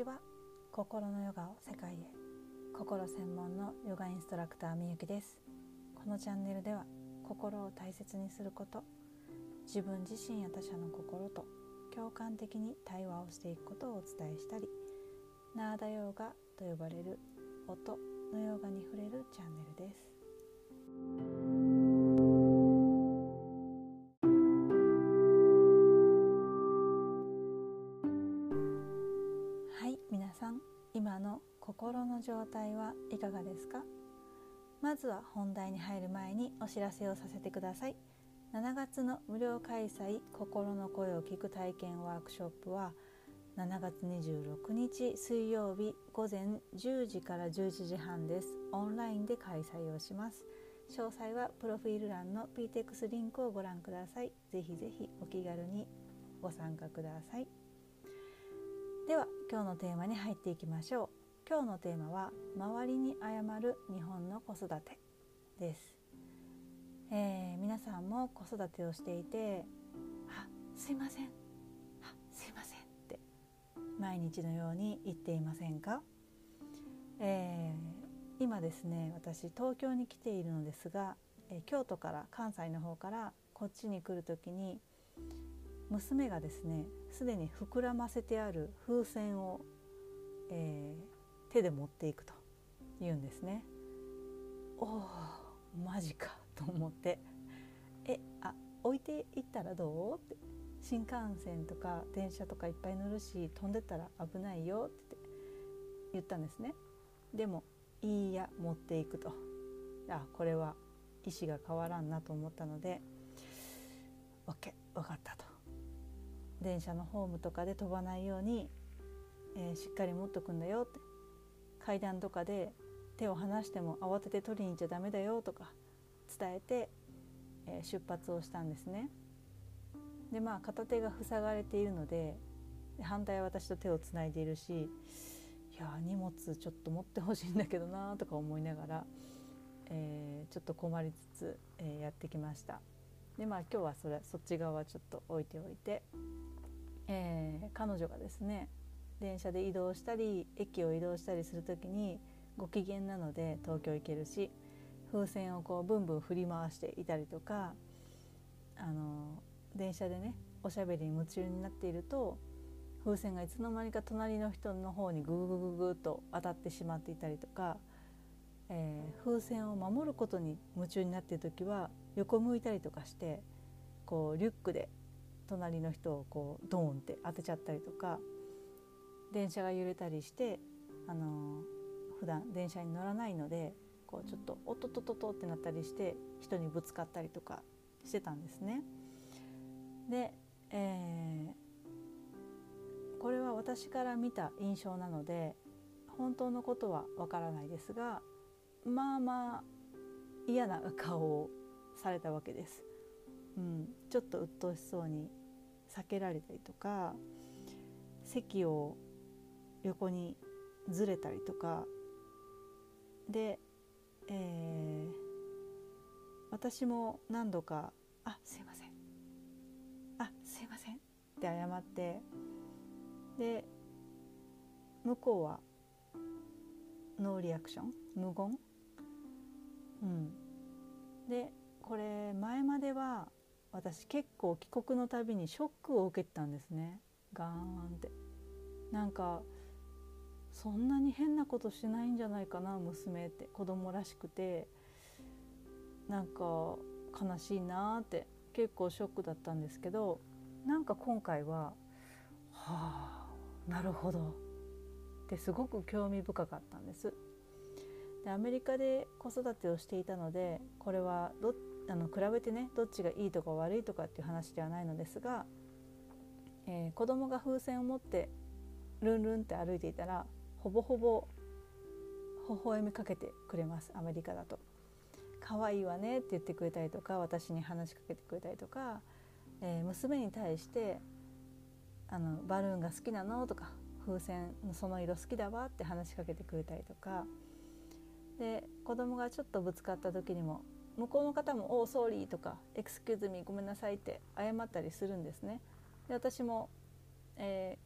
ちは心のヨガを世界へ。心専門のヨガインストラクターみゆきです。このチャンネルでは心を大切にすること自分自身や他者の心と共感的に対話をしていくことをお伝えしたりナーダヨーガと呼ばれる音のヨガに触れるチャンネルです。ですか？まずは本題に入る前にお知らせをさせてください。7月の無料開催心の声を聞く体験ワークショップは7月26日水曜日午前10時から11時半です。オンラインで開催をします。詳細はプロフィール欄の PTX リンクをご覧ください。ぜひぜひお気軽にご参加ください。では今日のテーマに入っていきましょう。今日のテーマは周りに謝る日本の子育てです、えー、皆さんも子育てをしていてあすいません。あすいませんって毎日のように言っていませんか、えー、今ですね私東京に来ているのですが、えー、京都から関西の方からこっちに来る時に娘がですねすでに膨らませてある風船を、えー、手で持っていくと言うんですね。おおマジかと思って「えあ置いていったらどう?」って新幹線とか電車とかいっぱい乗るし飛んでったら危ないよって言ったんですね。でもいいや持っていくとあこれは意思が変わらんなと思ったので OK 分かったと電車のホームとかで飛ばないように、えー、しっかり持っとくんだよって階段とかで手を離しても慌てて取りに行っちゃダメだよとか伝えて、えー、出発をしたんですね。でまあ片手が塞がれているので反対は私と手をつないでいるしいや荷物ちょっと持ってほしいんだけどなとか思いながら、えー、ちょっと困りつつ、えー、やってきました。でまあ今日はそれそっち側はちょっと置いておいてえー、彼女がですね電車で移動したり駅を移動したりする時にご機嫌なので東京行けるし風船をこうブンブン振り回していたりとかあの電車でねおしゃべりに夢中になっていると風船がいつの間にか隣の人の方にグーググググと当たってしまっていたりとか、えー、風船を守ることに夢中になっている時は横向いたりとかしてこうリュックで隣の人をこうドーンって当てちゃったりとか電車が揺れたりしてあの普段電車に乗らないのでこうちょっとおっとっとっととってなったりして人にぶつかったりとかしてたんですね。で、えー、これは私から見た印象なので本当のことはわからないですがまあまあ嫌な顔をされたわけです。うん、ちょっと鬱陶しそうに避けられたりとか席を横にずれたりとか。で、えー、私も何度か「あすいません。あすいません」って謝って。で向こうはノーリアクション。無言、うん、でこれ前までは私結構帰国のたびにショックを受けてたんですね。ガーンって。なんかそんなに変なことしないんじゃないかな娘って子供らしくてなんか悲しいなって結構ショックだったんですけどなんか今回ははあなるほどってすごく興味深かったんです。でアメリカで子育てをしていたのでこれはどあの比べてねどっちがいいとか悪いとかっていう話ではないのですが、えー、子供が風船を持ってルンルンって歩いていたらほぼほぼ微笑みかけてくれますアメリカだと。可愛いわねって言ってくれたりとか私に話しかけてくれたりとか、えー、娘に対してあの「バルーンが好きなの?」とか「風船のその色好きだわ」って話しかけてくれたりとかで子供がちょっとぶつかった時にも向こうの方も「Oh sorry」とか「Excuse me ごめんなさい」って謝ったりするんですね。で私も、え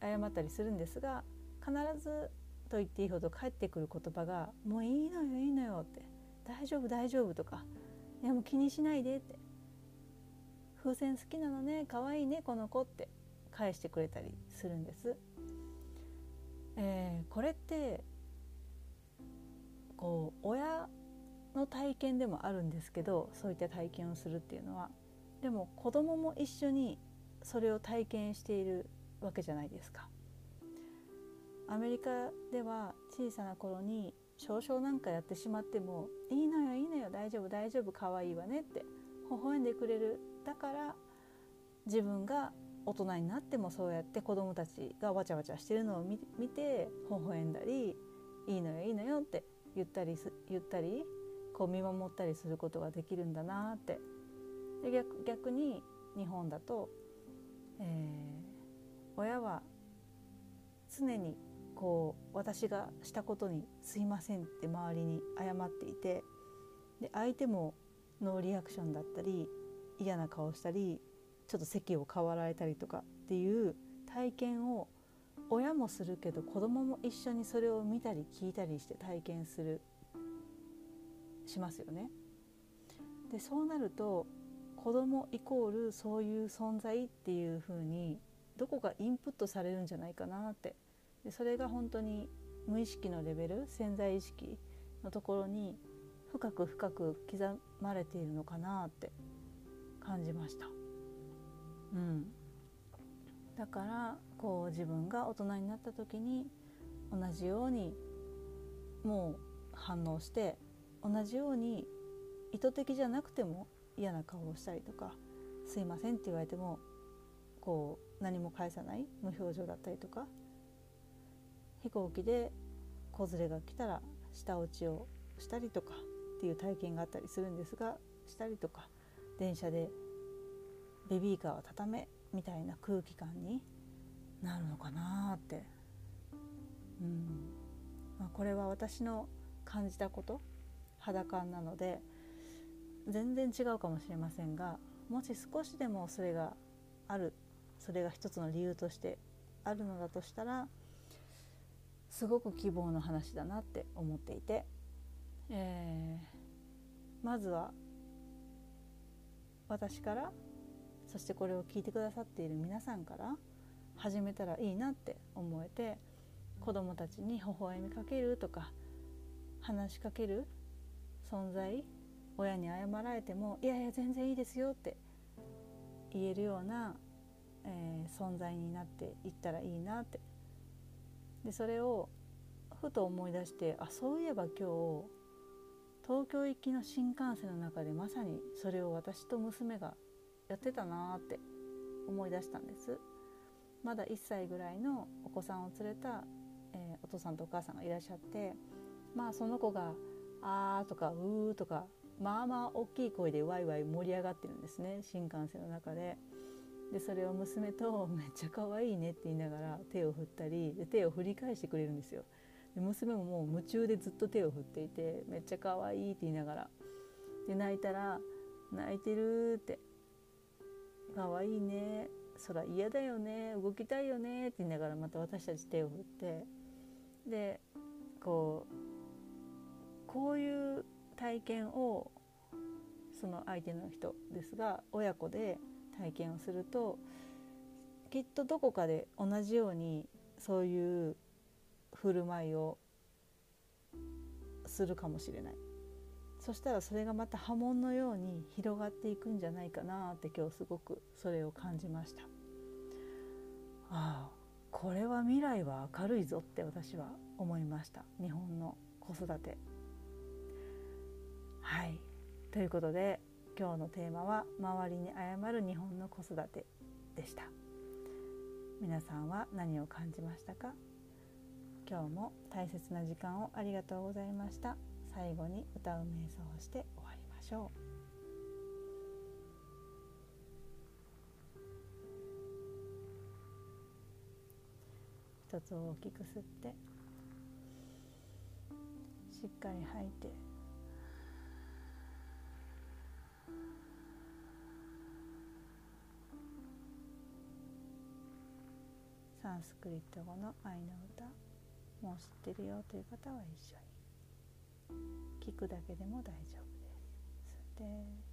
ー、謝ったりするんですが必ずと言っていいほど返ってくる言葉が「もういいのよいいのよ」って「大丈夫大丈夫」とか「いやもう気にしないで」って「風船好きなのね可愛いねこの子」って返してくれたりするんです。えー、これってこう親の体験でもあるんですけどそういった体験をするっていうのはでも子供も一緒にそれを体験しているわけじゃないですか。アメリカでは小さな頃に少々なんかやってしまっても「いいのよいいのよ大丈夫大丈夫かわいいわね」って微笑んでくれる。だから自分が大人になってもそうやって子供たちがわちゃわちゃしてるのを見て微笑んだり「いいのよいいのよ」って言ったり言ったりこう見守ったりすることができるんだなって。で逆逆に日本だと、えー、親は常にこう私がしたことに「すいません」って周りに謝っていてで相手もノーリアクションだったり嫌な顔したりちょっと席を変わられたりとかっていう体験を親もするけど子供も一緒にそれを見たり聞いたりして体験するしますよね。でそうなると子供イコールそういう存在っていうふうにどこかインプットされるんじゃないかなってでそれが本当に無意識のレベル潜在意識のところに深く深く刻まれているのかなって感じました。うん、だからこう自分が大人になった時に同じようにもう反応して同じように意図的じゃなくても嫌な顔をしたりとか「すいません」って言われてもこう何も返さない無表情だったりとか飛行機で子連れが来たら舌打ちをしたりとかっていう体験があったりするんですがしたりとか電車でベビーカーを畳めみたいな空気感になるのかなって、うん。まあ、これは私の感じたこと肌感なので全然違うかもしれませんがもし少しでもそれがあるそれが一つの理由としてあるのだとしたらすごく希望の話だなって思っていて、えー、まずは私からそしてこれを聞いてくださっている皆さんから始めたらいいなって思えて子どもたちに微笑みかけるとか話しかける存在親に謝られても「いやいや全然いいですよ」って言えるような、えー、存在になっていったらいいなってでそれをふと思い出してあそういえば今日東京行きの新幹線の中でまさにそれを私と娘がやってたなって思い出したんですまだ1歳ぐらいのお子さんを連れた、えー、お父さんとお母さんがいらっしゃってまあその子が「あー」とか「うー」とかまあまあ大きい声でワイワイ盛り上がってるんですね新幹線の中で。でそれを娘と「めっちゃ可愛いね」って言いながら手を振ったりで手を振り返してくれるんですよ。で娘ももう夢中でずっと手を振っていて「めっちゃ可愛いって言いながら。で泣いたら「泣いてる」って「可愛いね。そら嫌だよね。動きたいよね」って言いながらまた私たち手を振って。でこうこういう体験をその相手の人ですが親子で体験をするときっとどこかで同じようにそういう振る舞いをするかもしれない。そしたらそれがまた波紋のように広がっていくんじゃないかなって今日すごくそれを感じました。ああこれは未来は明るいぞって私は思いました。日本の子育て。はい。ということで今日のテーマは周りに謝る日本の子育てでした。皆さんは何を感じましたか？今日も大切な時間をありがとうございました。最後に歌う瞑想をして終わりましょう。一つ大きく吸ってしっかり吐いてンスクリット語の愛の歌もう知ってるよという方は一緒に聞くだけでも大丈夫です。で